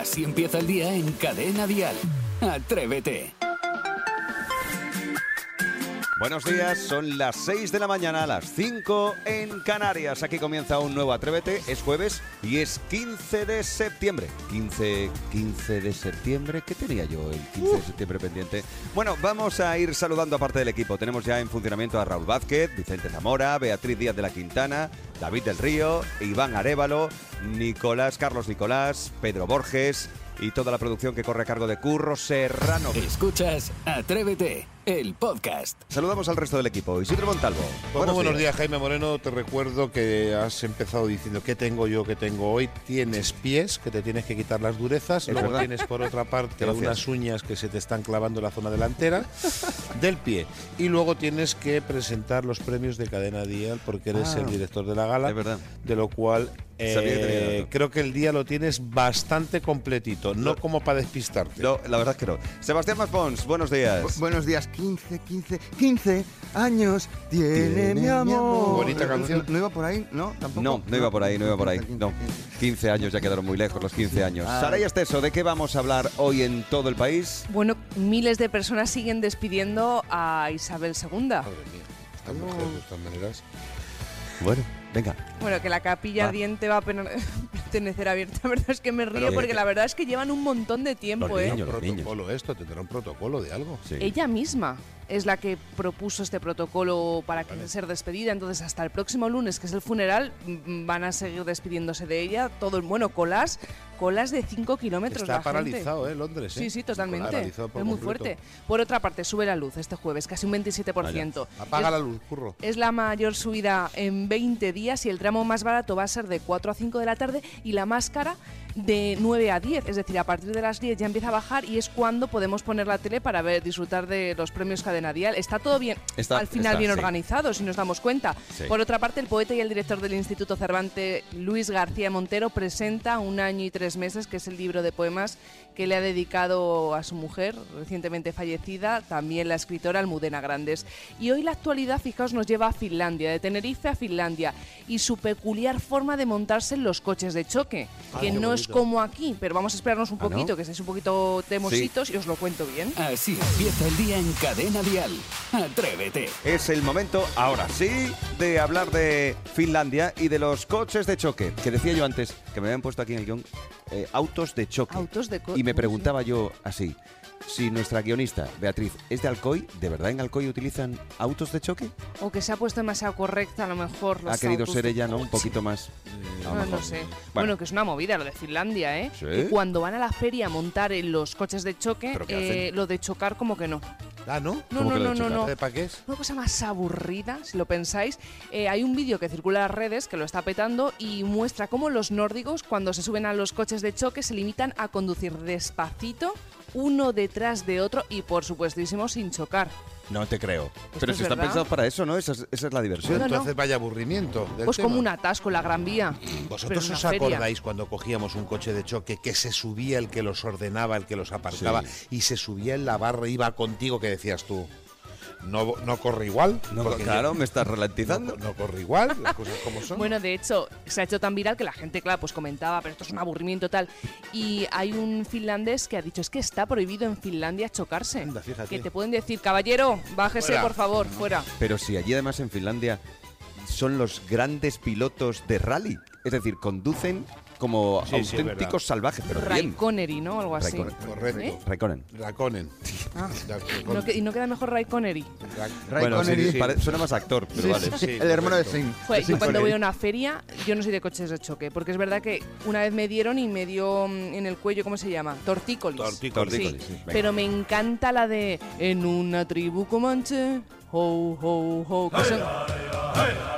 Así empieza el día en Cadena Dial. Atrévete. Buenos días, son las 6 de la mañana, las 5 en Canarias. Aquí comienza un nuevo Atrévete, es jueves y es 15 de septiembre. 15, 15 de septiembre, ¿qué tenía yo el 15 de septiembre pendiente? Bueno, vamos a ir saludando a parte del equipo. Tenemos ya en funcionamiento a Raúl Vázquez, Vicente Zamora, Beatriz Díaz de la Quintana, David del Río, Iván Arevalo, Nicolás, Carlos Nicolás, Pedro Borges y toda la producción que corre a cargo de Curro Serrano. Escuchas Atrévete, el podcast. Saludamos al resto del equipo. Isidro Montalvo. Bueno, buenos días, Jaime Moreno. Te recuerdo que has empezado diciendo ¿qué tengo yo? ¿Qué tengo hoy? Tienes pies, que te tienes que quitar las durezas. Es Luego verdad. tienes por otra parte Gracias. unas uñas que se te están clavando en la zona delantera del pie. Y luego tienes que presentar los premios de Cadena Dial porque eres Ah. el director de la gala. Es verdad. De lo cual eh, creo que el día lo tienes bastante completito, no como para despistarte. No, la verdad es que no. Sebastián Maspons, buenos días. Bu- Buenos días, 15, 15, 15 años tiene, mi amor. Bonita No- canción. No, no iba por ahí? ¿No? ¿Tampoco? No, no iba por ahí, no iba por ahí. 15, No. 15. 15 años ya quedaron muy lejos, los 15 años. Ah. Sara y Esteso, ¿de qué vamos a hablar hoy en todo el país? Bueno, miles de personas siguen despidiendo a Isabel II. Madre mía, esta mujer de todas maneras. Bueno, venga. Bueno, que la capilla Va. ardiente va a pena- pertenecer abierta. La verdad es que me río Pero- porque la verdad es que llevan un montón de tiempo, Los ¿eh? niños. Los niños. protocolo esto, tendrá un protocolo de algo. Sí. Ella misma es la que propuso este protocolo para ser despedida. Entonces, hasta el próximo lunes, que es el funeral, van a seguir despidiéndose de ella. Todo el bueno, colas, colas de 5 kilómetros. Está la gente. paralizado, ¿eh? Londres. ¿eh? Sí, sí, totalmente. Es muy completo. fuerte. Por otra parte, sube la luz este jueves, casi un 27%. Apaga Es- la luz, curro. Es la mayor subida en 20 días y el tramo más barato va a ser de 4 a 5 de la tarde y la más cara de 9 a 10. Es decir, a partir de las 10 ya empieza a bajar y es cuando podemos poner la tele para ver, disfrutar de los premios Cadena Dial. Está todo bien, Está- al final está, bien sí. organizado, si nos damos cuenta. Sí. Por otra parte, el poeta y el director del Instituto Cervantes, Luis García Montero, presenta Un año y tres meses, que es el libro de poemas que le ha dedicado a su mujer, recientemente fallecida, también la escritora Almudena Grandes. Y hoy la actualidad, fijaos, nos lleva a Finlandia, de Tenerife a Finlandia, y su peculiar forma de montarse en los coches de choque, Ah, que no es como aquí, pero vamos a esperarnos un Ah, ¿no? poquito, que seáis un poquito temositos y os lo cuento bien. Así empieza el día en Cadena Dial. Atrévete. Es el momento, ahora sí, de hablar de Finlandia y de los coches de choque. Que decía yo antes, que me habían puesto aquí en el guion, eh, autos de choque. Autos de co- Y me sí. preguntaba yo así, si nuestra guionista, Beatriz, es de Alcoy, ¿de verdad en Alcoy utilizan autos de choque? O que se ha puesto demasiado correcta, a lo mejor. los ha querido autos ser de ella, ¿no? Un poquito más... lo No, sé. Bueno. Bueno. que es una movida lo de Finlandia, ¿eh? ¿Sí? Cuando van a la feria a montar en los coches de choque, ¿Pero qué eh, lo de chocar como que no. Ah, ¿no? No, ¿Cómo no, no, no, no. ¿De pa' qué es? Una cosa más aburrida, si lo pensáis. Eh, hay un vídeo que circula en las redes que lo está petando y muestra cómo los nórdicos, cuando se suben a los coches de choque, se limitan a conducir despacito, uno detrás de otro y, por supuestísimo, sin chocar. No te creo. Pero es si están verdad. pensados para eso, ¿no? Esa es, esa es la diversión. No, no. Entonces vaya aburrimiento. del Pues como un atasco en la Gran Vía. ¿Vosotros os feria. acordáis cuando cogíamos un coche de choque que se subía el que los ordenaba, el que los aparcaba y se subía en la barra iba contigo que decías tú? No, no corre igual. No, claro, yo- me estás ralentizando. no corre igual, las cosas como son. Bueno, de hecho, se ha hecho tan viral que la gente, claro, pues comentaba, pero esto es un aburrimiento tal. Y hay un finlandés que ha dicho, es que está prohibido en Finlandia chocarse. Anda, fíjate. Que te pueden decir, caballero, bájese, Fuera. por favor, fuera. Pero si allí además en Finlandia son los grandes pilotos de rally. Es decir, conducen como Sí, sí, es auténticos verdad. salvajes, pero bien. Raikoneri, ¿no? Algo así. Raikkonen. Correcto. ¿Eh? Raikkonen. Raconen. Ah. Raconen. No que- ¿Y no queda mejor Raikoneri? Bueno, sí, Raikkonen. sí, pare- suena más actor, pero Sí, vale. sí, el hermano de correcto. Sein. Joder, Sí, yo cuando voy a una feria, yo no soy de coches de choque, porque es verdad que una vez me dieron y me dio mm, en el cuello, ¿cómo se llama? Tortícolis. Tortícolis. Sí, Tortícolis, sí, venga. pero me encanta la de En una tribu comanche, ho, ho, ho. que son-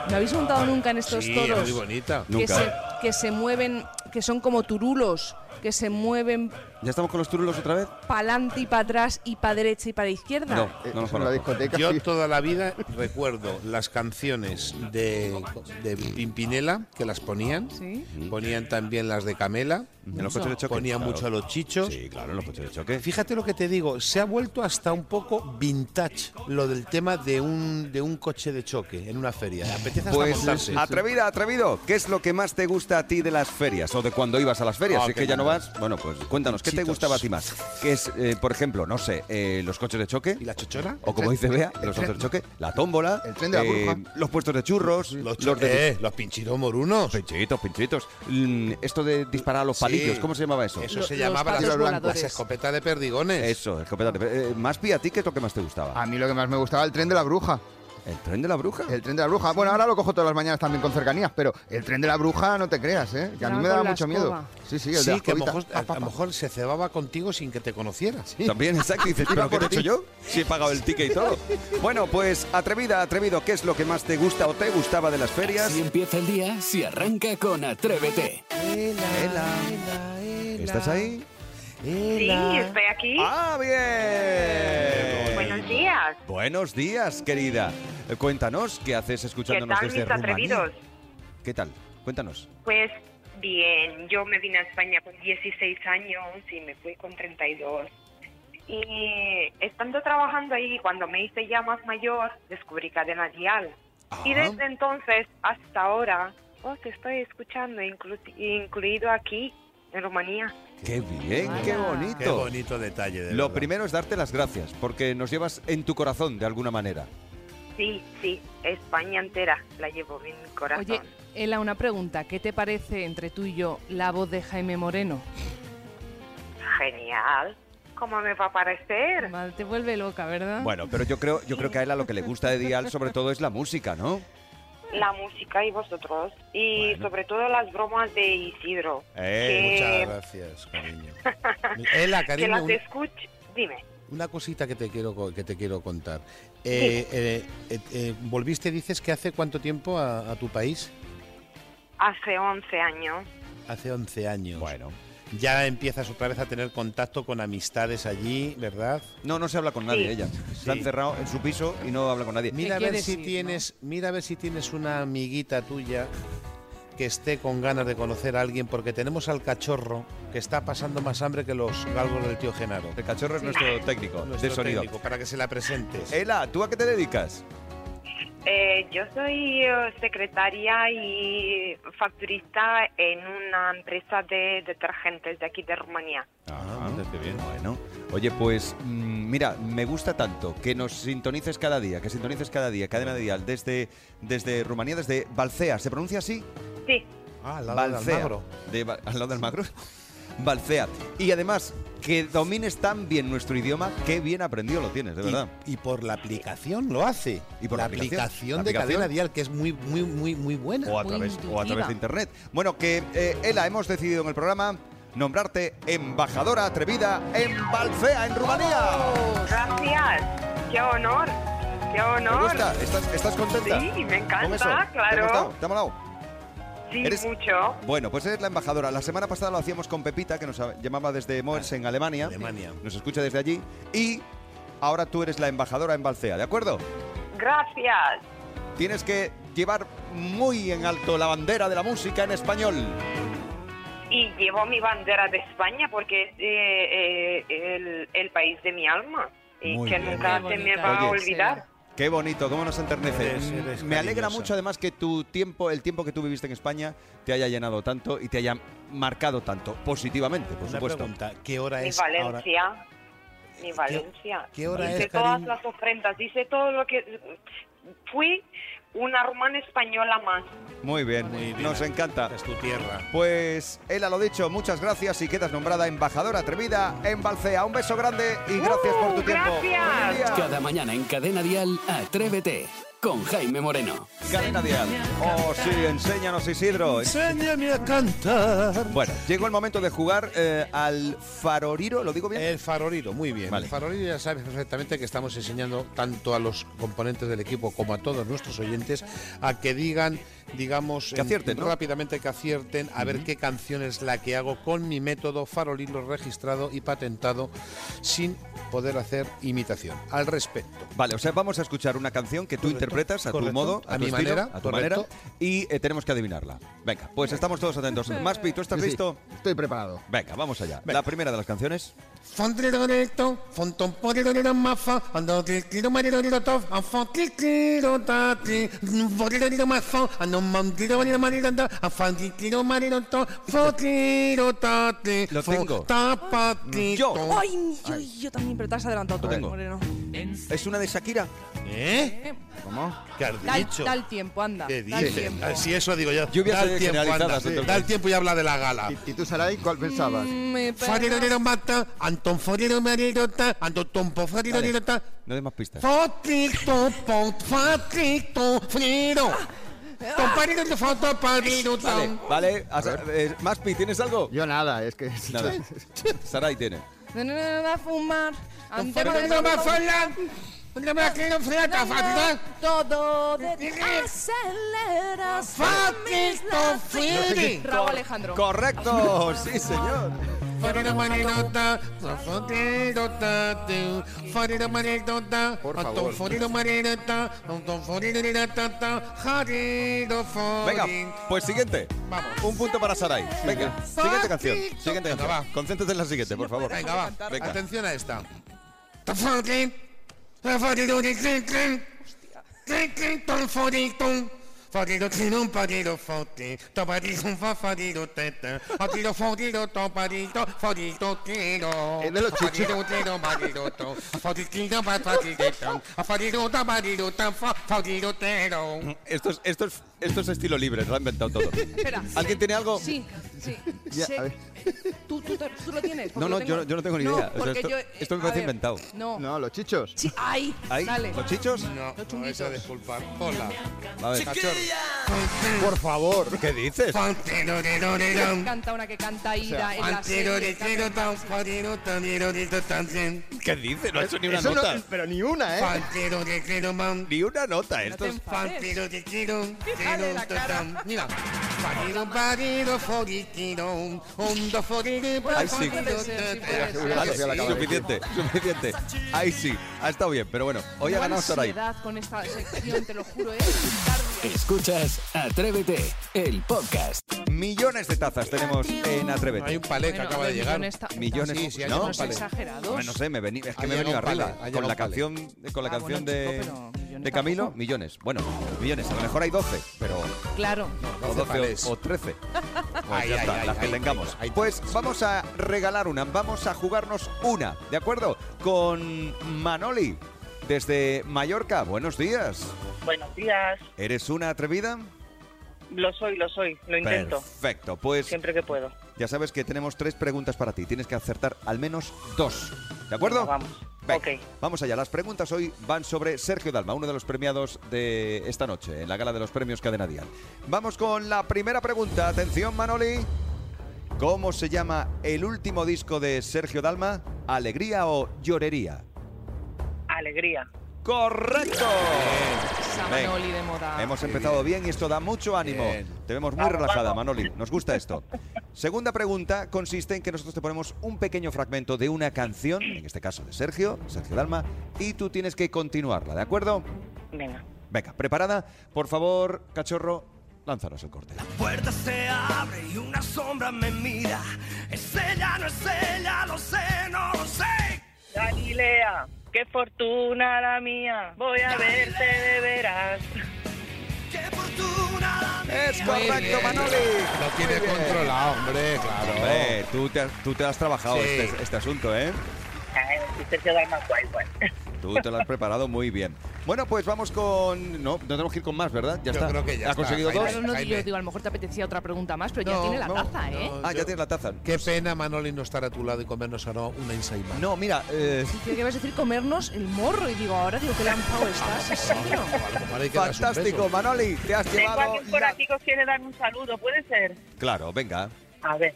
¿No habéis montado nunca en estos Sí, toros? muy bonita. Que Nunca. se, que se mueven, que son como turulos, que se mueven ¿Ya estamos con los turulos otra vez? para adelante y para atrás y para derecha y para izquierda. No, Eh, no los eso en la discoteca. Yo sí. toda la vida recuerdo las canciones de, de Pimpinela que las ponían. Sí. Ponían también las de Camela. ¿En los coches de choque? Ponían Claro. mucho a los chichos. Sí, claro, en los coches de choque. Fíjate lo que te digo, se ha vuelto hasta un poco vintage lo del tema de un, de un coche de choque en una feria. Apetece hasta Pues montarse. atrevida, atrevido, ¿qué es lo que más te gusta a ti de las ferias o de cuando ibas a las ferias. Ah, si es que ya no vas, bueno, pues cuéntanos, ¿qué te Pinchitos. gustaba a ti más? ¿Qué es, eh, por ejemplo, no sé, eh, los coches de choque? ¿Y la chochora? O como dice Bea, los coches de choque, la tómbola, El tren de la eh, bruja. los puestos de churros, Los, los de eh, los pinchitos morunos. pinchitos, pinchitos. Mm, esto de disparar a los Sí. palillos, ¿cómo se llamaba eso? Eso Lo- se los llamaba patos las, voladores. las escopetas de perdigones. Eso, escopeta. Eh, más pía, ¿a ti qué es lo que más te gustaba? A mí lo que más me gustaba el tren de la bruja. ¿El tren de la bruja? El tren de la bruja. Bueno, ahora lo cojo todas las mañanas también con cercanías, pero el tren de la bruja no te creas, ¿eh? Que a mí me daba mucho miedo. Sí, sí, el de Sí, la que a lo, mejor, a pa. mejor se cebaba contigo sin que te conociera. Sí. También, exacto. Dices, ¿pero qué te he hecho yo? Si he pagado el ticket y todo. Bueno, pues atrevida, atrevido, ¿qué es lo que más te gusta o te gustaba de las ferias? Si empieza el día, si arranca con Atrévete. ¿Estás ahí? Sí, estoy aquí. ¡Ah, bien! Buenos días. Buenos días, querida. Eh, Cuéntanos, ¿qué haces ¿Qué escuchándonos tal, desde mis Rumanía? atrevidos? ¿Qué tal? Cuéntanos. Pues bien, yo me vine a España con 16 años y me fui con 32. Y estando trabajando ahí, cuando me hice ya más mayor, descubrí Cadena Dial. Y Ah. desde entonces hasta ahora, oh, te estoy escuchando, inclu- incluido aquí, en Rumanía. ¡Qué bien! ¡Qué bonito! Qué bonito detalle. De Lo verdad. primero es darte las gracias, porque nos llevas en tu corazón de alguna manera. Sí, sí, España entera la llevo en mi corazón. Oye, Ela, una pregunta. ¿Qué te parece entre tú y yo la voz de Jaime Moreno? Genial. ¿Cómo me va a parecer? Mal, Te vuelve loca, ¿verdad? Bueno, pero yo creo, yo creo que a ella lo que le gusta de Dial sobre todo es la música, ¿no? La música y vosotros y Bueno. sobre todo las bromas de Isidro Eh, Muchas que, gracias, cariño. Ela, que cariño, las un- escucho dime una cosita que te quiero co- que te quiero contar. Eh, eh, eh, eh, volviste, dices que hace cuánto tiempo a, a tu país? hace 11 años Hace 11 años. Bueno. Ya empiezas otra vez a tener contacto con amistades allí, ¿verdad? No, no se habla con nadie Sí. ella. Se ha encerrado en su piso y no habla con nadie. Mira a ver si tienes, mira a ver si tienes una amiguita tuya que esté con ganas de conocer a alguien, porque tenemos al cachorro que está pasando más hambre que los galgos del tío Genaro. El cachorro es nuestro técnico Nuestro de sonido. técnico, para que se la presentes. Ela, ¿tú a qué te dedicas? Eh, yo soy eh, secretaria y facturista en una empresa de detergentes de aquí de Rumanía Ah, qué bien. Bueno, oye, pues mm, mira, me gusta tanto que nos sintonices cada día, que sintonices cada día, cadena de dial, desde, desde Rumanía, desde Balcea, ¿se pronuncia así? sí Ah, al lado de Balcea. Almagro. De Ba- al lado del Magro. Balcea. Y además, que domines tan bien nuestro idioma, qué bien aprendido lo tienes, de verdad. Y, y por la aplicación lo hace. Y por la la aplicación. aplicación, La de aplicación. cadena dial, que es muy, muy, muy, muy buena. O a, Muy través, o a intuitiva. través de internet. Bueno, que eh, Ela, hemos decidido en el programa nombrarte embajadora atrevida en Balcea, en Rumanía. gracias qué honor qué ¿Te honor gusta? ¿Estás, estás contenta? Sí, me encanta, ¿Con eso? ¿Te ha claro. ¿Te ha molado? Sí eres- mucho Bueno, pues eres la embajadora. La semana pasada lo hacíamos con Pepita, que nos llamaba desde Moers en Alemania. Alemania. Nos escucha desde allí. Y ahora tú eres la embajadora en Balcea, ¿de acuerdo? gracias Tienes que llevar muy en alto la bandera de la música en español. Y llevo mi bandera de España porque es eh, eh, el, el país de mi alma y Muy que bien. nunca se me va a olvidar. Qué bonito, cómo nos enternece. Eres- eres Me alegra mucho además que tu tiempo, el tiempo que tú viviste en España, te haya llenado tanto y te haya marcado tanto, positivamente, por Una supuesto. pregunta, ¿qué hora Mi es ahora? Valencia, mi Valencia. qué hora hice es, todas las ofrendas, hice todo lo que... Fui una rumana española más. Muy bien, Muy bien. nos encanta. Es tu tierra. Pues él ha lo dicho, muchas gracias y quedas nombrada embajadora atrevida en Balcea. Un beso grande y gracias por tu ¡Uh, tiempo. gracias! Día. Cada mañana en Cadena Dial, Atrévete con Jaime Moreno. Cadena Dial. Oh, sí, enséñanos Isidro. Enséñame a cantar. Bueno, llegó el momento de jugar eh, al faroriro, ¿lo digo bien? El faroriro, muy bien. Vale. El faroriro ya sabes perfectamente que estamos enseñando tanto a los componentes del equipo como a todos nuestros oyentes a que digan, digamos, Que acierten, ¿no? rápidamente que acierten a ver qué canción es la que hago con mi método faroriro registrado y patentado sin poder hacer imitación. Al respecto. Vale, o sea, vamos a escuchar una canción que tú tú interpretas a tu correcto. modo, a, A tu mi estilo, manera, a tu correcto. manera, y eh, tenemos que adivinarla. Venga, pues estamos todos atentos. Maspi, ¿tú estás Sí, sí, listo? Estoy preparado. Venga, vamos allá. La primera de las canciones. Lo tengo. Yo. Ay, yo, yo también, pero te has adelantado tú, tengo. Moreno. ¿Es una de Shakira? ¿Eh? ¿Cómo? ¿Qué has dicho? da el tiempo, anda. ¿Qué da el dices? tiempo. Si eso digo yo. Lluvias da el tiempo, anda. Da el tiempo y habla de la gala. ¿Y, y tú, Saray, cuál pensabas? Mm, me pega. Farirorero mata, Anton marirota, Anton tompo forirorero ta, No des más pistas. Fotito, pot, fatito, friro. Comparito de foto, Vale, vale. As- eh, Maspi, ¿tienes algo? Yo nada, es que... Nada. Sarai tiene. No, no, no, no, a fumar. Todo de ti aceleras. Raúl Alejandro. Correcto, sí, señor. Venga, pues siguiente. Vamos. Un punto para Sarai. Venga, siguiente canción. Siguiente canción. Concéntrate en la siguiente, por favor. Venga, va. Venga. Atención a esta. Teta. Tiro. Es de los tiro to. Fariro tero. Esto es, esto, es, esto es estilo libre, lo ha inventado todo. Espera. ¿Alguien tiene algo? Sí, sí. Ya, Sé- a ver. ¿Tú, tú, te- tú lo tienes? No, Porque no, yo, no tengo ni idea. O sea, porque esto, yo, eh, esto me a parece ver, inventado. No. No, los chichos. Sí, ahí. ¿Ahí? Dale. ¿Los chichos? No, Los no, chunguitos. eso disculpar. Hola. A ver. Cachorro. Por favor. ¿Qué dices? Canta una que canta Ida en la serie. ¿Qué dices? No ha hecho ni una Eso nota. no, pero ni una, ¿eh? Ni una nota. Esto te es... enfades. Mira Ay, sí. Vale, suficiente, suficiente. Ahí sí, ha estado bien, pero bueno, hoy ha ganado Sarai. ansiedad con esta sección, te lo juro, ¿eh? Escuchas Atrévete, el podcast. Millones de tazas tenemos en Hay Atrévete. un palé que acaba de llegar millones Sí, sí, hay ¿no? Exagerados. No sé, me, vení- es que me he venido arriba con la canción, con la Ah, canción de, de Camilo, millones. Bueno, millones, a lo mejor hay 12, pero Claro. o 12 12 palés. o, o 13. Pues Ay, ya ay, está, ay, las que ay, tengamos. Pues vamos a regalar una, vamos a jugarnos una, ¿de acuerdo? Con Manoli, desde Mallorca. Buenos días. Buenos días. ¿Eres una atrevida? Lo soy, lo soy. Lo intento. Perfecto, pues Siempre que puedo. ya sabes que tenemos tres preguntas para ti. Tienes que acertar al menos dos. ¿De acuerdo? Vamos. Venga, Ok. Vamos allá. Las preguntas hoy van sobre Sergio Dalma, uno de los premiados de esta noche en la gala de los premios Cadena Dial. Vamos con la primera pregunta. Atención, Manoli. ¿Cómo se llama el último disco de Sergio Dalma? ¿Alegría o llorería? Alegría. ¡Correcto! Venga. Manoli de moda. Hemos empezado bien y esto da mucho ánimo. Bien. Te vemos muy relajada. Manoli. Nos gusta esto. Segunda pregunta consiste en que nosotros te ponemos un pequeño fragmento de una canción, en este caso de Sergio, Sergio Dalma, y tú tienes que continuarla, ¿de acuerdo? Venga. Venga, ¿preparada? Por favor, cachorro, lánzanos el corte. puerta se abre y una sombra me mira. Es ella, no es ella, lo sé, no lo sé. Galilea, qué fortuna la mía. Voy a verte de veras. Qué fortuna la mía. ¡Es correcto. Manoli! Lo tiene Muy bien. controlado, hombre, claro. Hombre, tú te, has- tú te has trabajado Sí. este, este asunto, ¿eh? Ay, Sergio Dalma guay, guay. Tú te lo has preparado muy bien. Bueno, pues vamos con... No, no tenemos que ir con más, ¿verdad? Ya Yo está. creo que ya ¿Has está, conseguido Jaime. dos? No, Jaime. yo digo, a lo mejor te apetecía otra pregunta más, pero ya No, tiene la no, taza, ¿eh? no. Ah, ya tienes la taza. Qué pena, Manoli, no estar a tu lado y comernos ahora una Man. No, mira, eh, Creo que ibas a decir comernos el morro. Y digo, ahora digo, qué lanzado estás, ¿en serio? A lo mejor hay que darse un fantástico. Manoli. Te has Tengo llevado... alguien por la- aquí que os quiere dar un saludo, ¿puede ser? Claro, venga. A ver.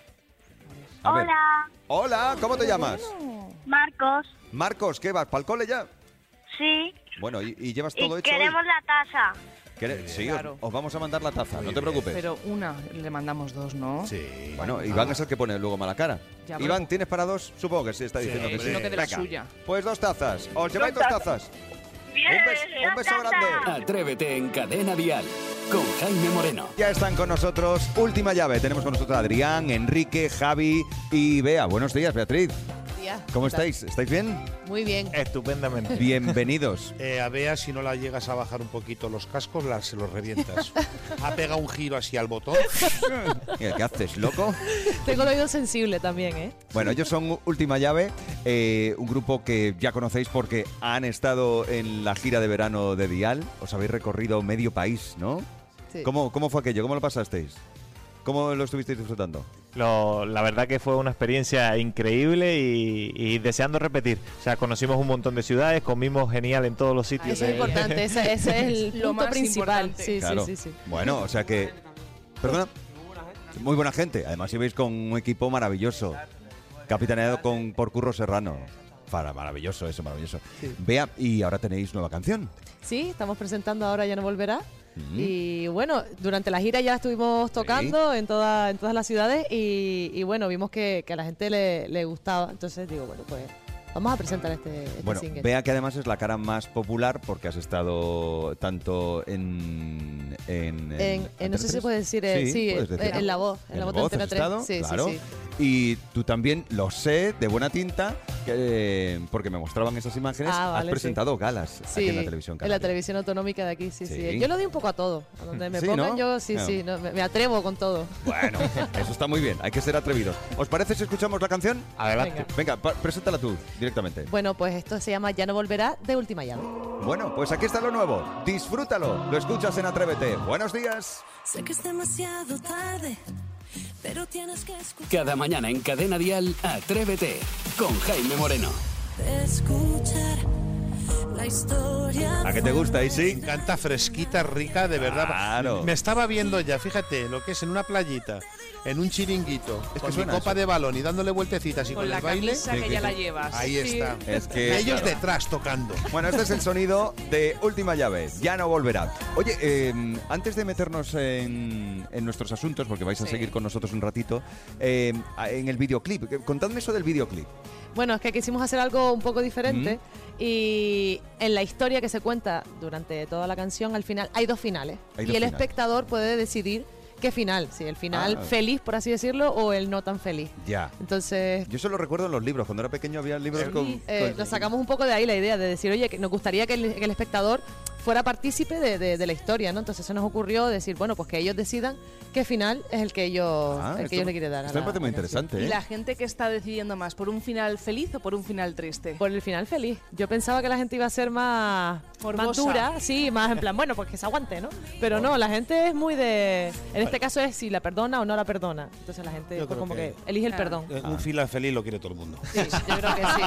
A ver. Hola, Hola, ¿cómo te llamas? Marcos. Marcos, ¿qué vas? ¿Para el cole ya? Sí, Bueno, ¿y, y llevas y todo hecho hoy? queremos la taza. ¿Quere- Sí, os- Claro. os, vamos a mandar la taza, Muy no te bien. preocupes. Pero una, le mandamos dos, ¿no? Sí. Bueno, Iván es el que pone luego mala cara. Ya, pero- Iván, ¿tienes para dos? Supongo que sí, está Sí, diciendo que sí. No que de la suya. Pues dos tazas. Os lleváis dos Dos tazas. Un beso, un beso grande. Atrévete en Cadena Dial con Jaime Moreno. Ya están con nosotros, última llave. Tenemos con nosotros a Adrián, Enrique, Javi y Bea. Buenos días, Beatriz. ¿Cómo estáis? ¿Estáis bien? Muy bien. Estupendamente. Bienvenidos. Eh, a Bea, si no la llegas a bajar un poquito los cascos, la, se los revientas. ha pegado un giro así al botón. Mira, ¿Qué haces, loco? Tengo el oído sensible también, ¿eh? Bueno, ellos son Última Llave, eh, un grupo que ya conocéis porque han estado en la gira de verano de Dial. Os habéis recorrido medio país, ¿no? Sí. ¿Cómo, ¿Cómo fue aquello? ¿Cómo lo pasasteis? ¿Cómo lo estuvisteis disfrutando? Lo- la verdad que fue una experiencia increíble y, y deseando repetir. O sea, conocimos un montón de ciudades, comimos genial en todos los sitios. Eso es importante, ese, ese es el Lo punto más principal. Sí, Claro. sí, sí, sí. Bueno, o sea que... ¿Perdona? Muy buena gente. Además, ibais con un equipo maravilloso. Capitaneado con, por Curro Serrano. Para, maravilloso, eso, maravilloso. Vea, y ahora tenéis nueva canción. Sí, estamos presentando ahora Ya no volverá. Mm. Y bueno, durante la gira ya estuvimos tocando en, toda, en todas las ciudades y, y bueno, vimos que, que a la gente le, le gustaba. Entonces digo, bueno, pues vamos a presentar este, este Bueno, single. vea que además es la cara más popular porque has estado tanto en... En, En- en- no sé si se puede decir, eh, sí, puedes decirlo. en La Voz, en La Voz de has Antena 3. estado, Sí, sí, claro. sí. Y tú también, lo sé, de buena tinta, que, porque me mostraban esas imágenes, Ah, has sí. presentado galas Sí, aquí en la televisión. en la televisión autonómica de aquí, sí, sí, Sí. Yo lo doy un poco a todo. A donde me Sí, pongan ¿no? yo, sí, Claro. sí, no, me, me atrevo con todo. Bueno, eso está muy bien, hay que ser atrevidos. ¿Os parece si escuchamos la canción? Adelante. Venga, pa- preséntala tú directamente. Bueno, pues esto se llama Ya no volverá de Última Llave. Bueno, pues aquí está lo nuevo. Disfrútalo, lo escuchas en Atrévete. Buenos días. Sé que es demasiado tarde, pero tienes que escuchar. Cada mañana en Cadena Dial, Atrévete con Jaime Moreno. escuchar. ¿A qué te gusta, Me Isi? encanta fresquita, rica, de verdad. Claro. Me estaba viendo ya, fíjate, lo que es en una playita, en un chiringuito, que con mi suena copa eso. de balón y dándole vueltecitas y con, Con la el baile. camisa que ya la llevas. Ahí Sí. está. Es que, Y ellos claro. detrás tocando. Bueno, este es el sonido de Última Llave. Ya no volverá. Oye, eh, antes de meternos en, en nuestros asuntos, porque vais a Sí. seguir con nosotros un ratito, eh, en el videoclip, contadme eso del videoclip. Bueno, es que quisimos hacer algo un poco diferente y en la historia que se cuenta durante toda la canción, al final hay dos finales. Hay y el finales. espectador puede decidir qué final, si el final Ah. feliz, por así decirlo, o el no tan feliz. Ya. Entonces, Yo eso lo recuerdo en los libros. Cuando era pequeño había libros con... eh, con- nos sacamos un poco de ahí la idea de decir, oye, que nos gustaría que el, que el espectador fuera partícipe de, de- de la historia, ¿no? Entonces se nos ocurrió decir, bueno, pues que ellos decidan qué final es el que ellos, Ah, el esto- que ellos le quieren dar. esto me la- parece muy interesante, ¿Y ¿eh? la gente que está decidiendo más, por un final feliz o por un final triste? Por el final feliz. Yo pensaba que la gente iba a ser más, más Morbosa. dura, sí, más en plan, bueno, pues que se aguante, ¿no? Pero no, la gente es muy de... En este caso es si la perdona o no la perdona. Entonces la gente pues, como que, que- elige el Ah. perdón. Un final feliz lo quiere todo el mundo. Sí, yo creo que sí.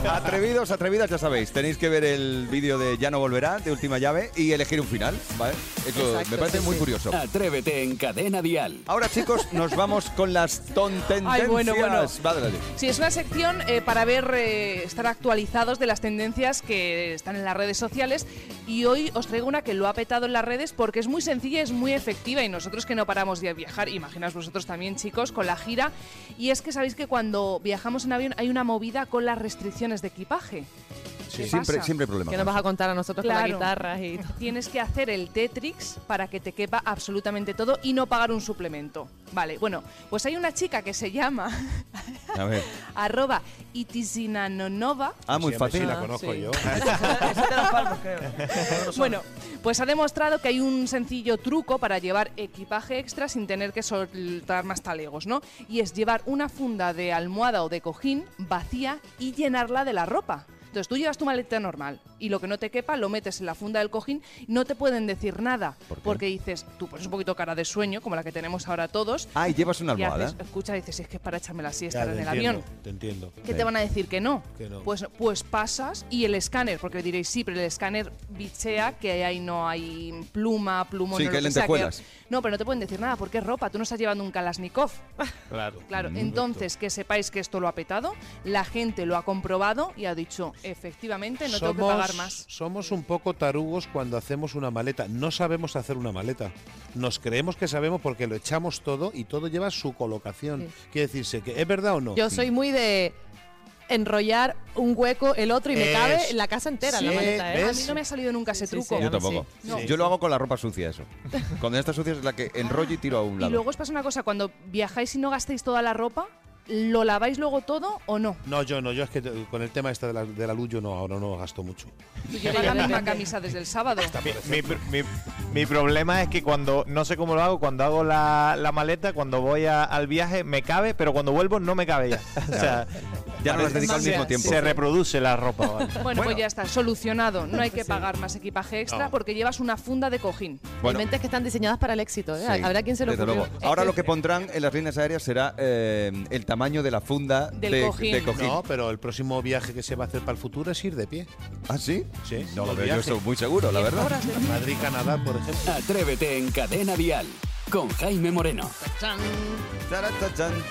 Atrevidos, atrevidas, ya sabéis. Tenéis que ver el vídeo de Ya no volverá, de Última Llave, y elegir un final, ¿vale? Eso Exacto, me parece sí, muy sí. curioso. Atrévete en Cadena Dial. Ahora, chicos, nos vamos con las tontendencias. Ay, bueno, bueno. Vale, dale. Sí, es una sección eh, para ver, eh, estar actualizados de las tendencias que están en las redes sociales y hoy os traigo una que lo ha petado en las redes porque es muy sencilla, es muy efectiva y nosotros que no paramos de viajar, imaginaos vosotros también chicos, con la gira y es que sabéis que cuando viajamos en avión hay una movida con las restricciones de equipaje. ¿Qué siempre, pasa? siempre hay problemas. Que nos vas a contar a nosotros con Claro. la guitarra y... Tienes que hacer el Tetrix para que te quepa absolutamente todo y no pagar un suplemento. Vale, bueno, pues hay una chica que se llama A ver. arroba itisinanonova. Ah, muy Sí, fácil. Sí, la Ah, conozco sí. yo. Bueno, pues ha demostrado que hay un sencillo truco para llevar equipaje extra sin tener que soltar más talegos, ¿no? Y es llevar una funda de almohada o de cojín vacía y llenarla de la ropa. Entonces tú llevas tu maleta normal y lo que no te quepa lo metes en la funda del cojín y no te pueden decir nada. ¿Por qué? Porque dices, tú pones un poquito cara de sueño, como la que tenemos ahora todos. Ah, y llevas una y almohada. haces, escucha, dices, "Si es que es para echarme la siesta Ya, en el entiendo, avión. Te entiendo. ¿Qué te van a decir que no? Que no. Pues, pues pasas y el escáner, porque diréis, sí, pero el escáner bichea que ahí no hay pluma, plumón, Sí, no que lo hay sea, lentejuelas. No, pero no te pueden decir nada porque es ropa, tú no estás llevando un Kalashnikov. Claro. Claro, Mm. entonces que sepáis que esto lo ha petado, la gente lo ha comprobado y ha dicho, efectivamente, no tengo que pagar más. Somos un poco tarugos cuando hacemos una maleta. No sabemos hacer una maleta. Nos creemos que sabemos porque lo echamos todo y todo lleva su colocación. Sí. Quiere decirse que es verdad o no. Yo soy muy de... enrollar un hueco, el otro y me Es- cabe la casa entera la Sí, maleta, ¿eh? A mí no me ha salido nunca ese truco. Yo tampoco. No. Yo lo hago con la ropa sucia, eso. Cuando está sucia es la que enrollo y tiro a un Y lado. luego os pasa una cosa, cuando viajáis y no gastéis toda la ropa, ¿lo laváis luego todo o no? No, yo no, yo es que con el tema este de la, de la luz yo no, ahora no gasto mucho. Tú llevas la misma camisa desde el sábado. Mi, mi- mi problema es que cuando, no sé cómo lo hago, cuando hago la, la maleta, cuando voy a- al viaje me cabe, pero cuando vuelvo no me cabe ya. O sea, Ya no parece- dedicado al se- mismo tiempo. Se reproduce la ropa. ¿vale? Bueno, pues ya está, solucionado. No hay que pagar más equipaje extra No. porque llevas una funda de cojín. Bueno. Hay mentes que están diseñadas para el éxito, ¿eh? Sí, Habrá quien se lo luego. Ahora lo que pondrán en las líneas aéreas será eh, el tamaño de la funda Del de, cojín. de cojín. No, pero el próximo viaje que se va a hacer para el futuro es ir de pie. ¿Ah, sí? Sí. No lo veo yo muy seguro, la verdad. Madrid, Canadá, por ejemplo. Atrévete en Cadena Dial con Jaime Moreno.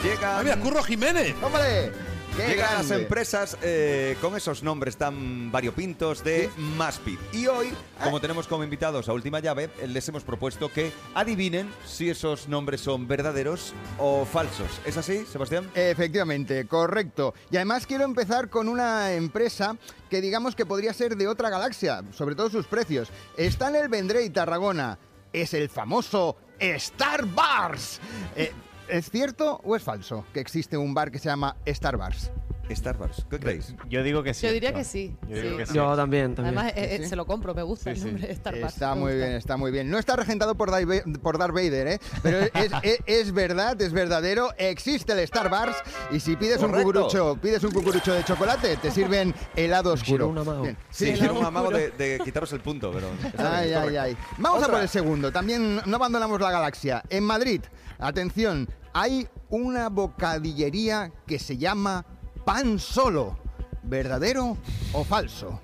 Llega. Ah, mira, Curro Jiménez. ¡Hombre! ¡Qué Llegan las empresas eh, con esos nombres tan variopintos de Maspid. Y hoy, como tenemos como invitados a última llave, eh, les hemos propuesto que adivinen si esos nombres son verdaderos o falsos. ¿Es así, Sebastián? Efectivamente, correcto. Y además quiero empezar con una empresa que digamos que podría ser de otra galaxia, sobre todo sus precios. Está en el Vendrell, Tarragona. Es el famoso Star Bars. Eh, ¿Es cierto o es falso que existe un bar que se llama Star Bars? Star Bars, ¿qué creéis? Yo digo que sí. Yo diría que sí. Yo digo sí. que sí. Yo también, también. Además, eh, eh, se lo compro, me gusta Sí, el sí. nombre Star Wars. Está muy bien, está muy bien. No está regentado por, Darth Va- por Darth Vader, ¿eh? Pero es, es- es verdad, es verdadero. Existe el Star Wars y si pides un cucurucho, pides un cucurucho de chocolate, te sirven helado oscuro. un amago. Bien. Sí, Sí, un amago de, de quitaros el punto, pero... Ay, bien, ay, ay. Vamos a por el segundo. También no abandonamos la galaxia. En Madrid, atención, hay una bocadillería que se llama Pan Solo. ¿Verdadero o falso?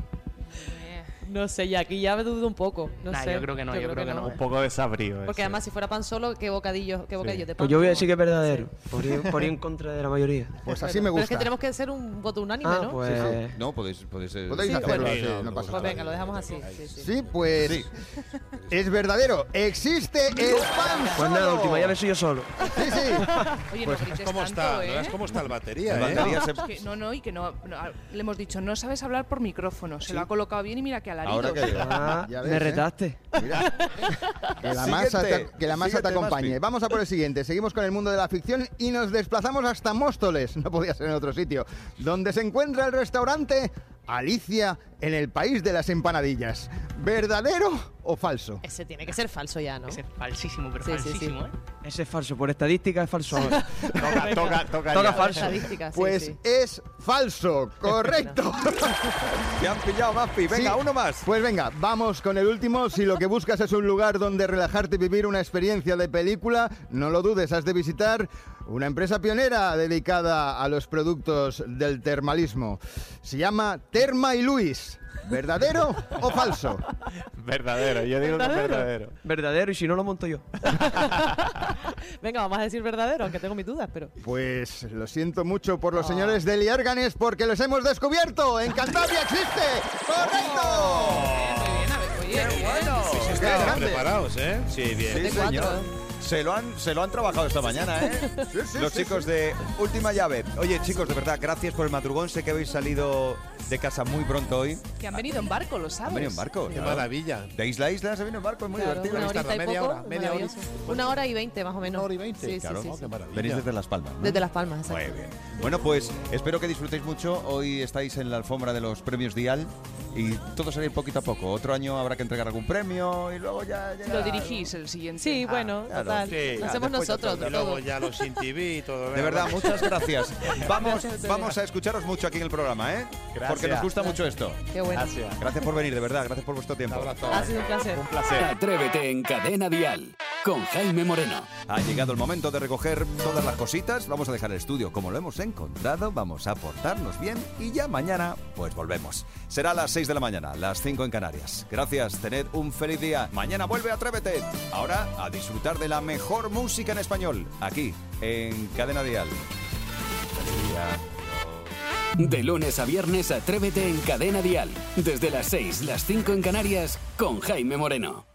No sé, ya aquí ya me dudo un poco. No Nah, sé. yo creo que no, yo creo que no. Un poco desabrío. Porque además, si fuera pan solo, ¿qué bocadillo, qué bocadillo de pan? Pues yo voy a decir que es verdadero, por ir, por ir en contra de la mayoría. Pues así me Pero es que gusta. tenemos que ser un voto unánime, Ah, ¿no? pues... No, podéis... podéis eh, Podéis Sí, hacerlo así, Sí, no, no, pasa Pues venga, lo dejamos así. Sí, sí. Sí, pues Sí. es verdadero. Existe el pan Pues nada, última llave soy yo solo. Sí, sí. Oye, Pues no cómo tanto, está, ¿eh? ¿no cómo está el batería, La ¿eh? no, no, y que no, no, Le hemos dicho, no sabes hablar por micrófono. Se lo ha colocado bien y mira que Ahora que... Ah, Ya ves, me ¿eh? retaste. Mira. Que la masa te, que la masa te acompañe. Maspi. Vamos a por el siguiente. Seguimos con el mundo de la ficción y nos desplazamos hasta Móstoles. No podía ser en otro sitio. Donde se encuentra el restaurante Alicia en el país de las empanadillas. ¿Verdadero o falso? Ese tiene que ser falso ya, ¿no? Ese es falsísimo, pero Sí, sí, falsísimo, sí. ¿eh? Ese es falso, por estadística es falso. Toca, toca, toca. Toca ya. falso. Estadística, sí, Pues sí. es falso, correcto. Te han pillado, Maspi. Venga, Sí. uno más. Pues venga, vamos con el último. Si lo que buscas es un lugar donde relajarte y vivir una experiencia de película, no lo dudes, has de visitar una empresa pionera dedicada a los productos del termalismo. Se llama Terma y Luis. ¿Verdadero o falso? Verdadero, yo digo que es ¿Verdadero? verdadero. Verdadero, y si no lo monto yo. Venga, vamos a decir verdadero, aunque tengo mis dudas, pero. Pues lo siento mucho por los señores de Liárganes porque los hemos descubierto. ¡En Cantabria existe! ¡Correcto! Oye, bueno. Sí, sí, Qué estaban grande. preparados, ¿eh? Sí, bien. Sí, señor. Se lo, han, se lo han trabajado esta mañana, ¿eh? Los chicos de Última Llave. Oye, chicos, de verdad, gracias por el madrugón. Sé que habéis salido de casa muy pronto hoy. Que han venido en barco, lo sabes. Han venido en barco. Qué claro. maravilla. De isla a isla se vino en barco, es muy Claro, divertido. una Está horita y media poco. hora, media hora. Una hora y veinte, más o menos. Una hora y veinte. Sí, Claro. sí, Oh, sí. qué maravilla. Venís desde Las Palmas, ¿no? Desde Las Palmas, exacto. Muy bien. Bueno, pues espero que disfrutéis mucho. Hoy estáis en la alfombra de los premios Dial y todo será ir poquito a poco. Otro año habrá que entregar algún premio y luego ya Lo dirigís el siguiente. Sí, bueno, claro, total. sí, Lo ah, hacemos nosotros Y luego ya los sin TV y todo. De verdad, muchas gracias. Vamos, Gracias, vamos a escucharos mucho aquí en el programa, ¿eh? Gracias. Porque nos gusta mucho esto. Qué bueno. Gracias. Gracias por venir, de verdad. Gracias por vuestro tiempo. Ha sido un placer. Un placer. Atrévete en Cadena Dial con Jaime Moreno. Ha llegado el momento de recoger todas las cositas. Vamos a dejar el estudio como lo hemos encontrado. Vamos a portarnos bien y ya mañana, pues volvemos. Será a las 6 de la mañana, las 5 en Canarias. Gracias, tened un feliz día. Mañana vuelve Atrévete. Ahora a disfrutar de la mejor música en español, aquí en Cadena Dial. De lunes a viernes, Atrévete en Cadena Dial. Desde las 6, las 5 en Canarias, con Jaime Moreno.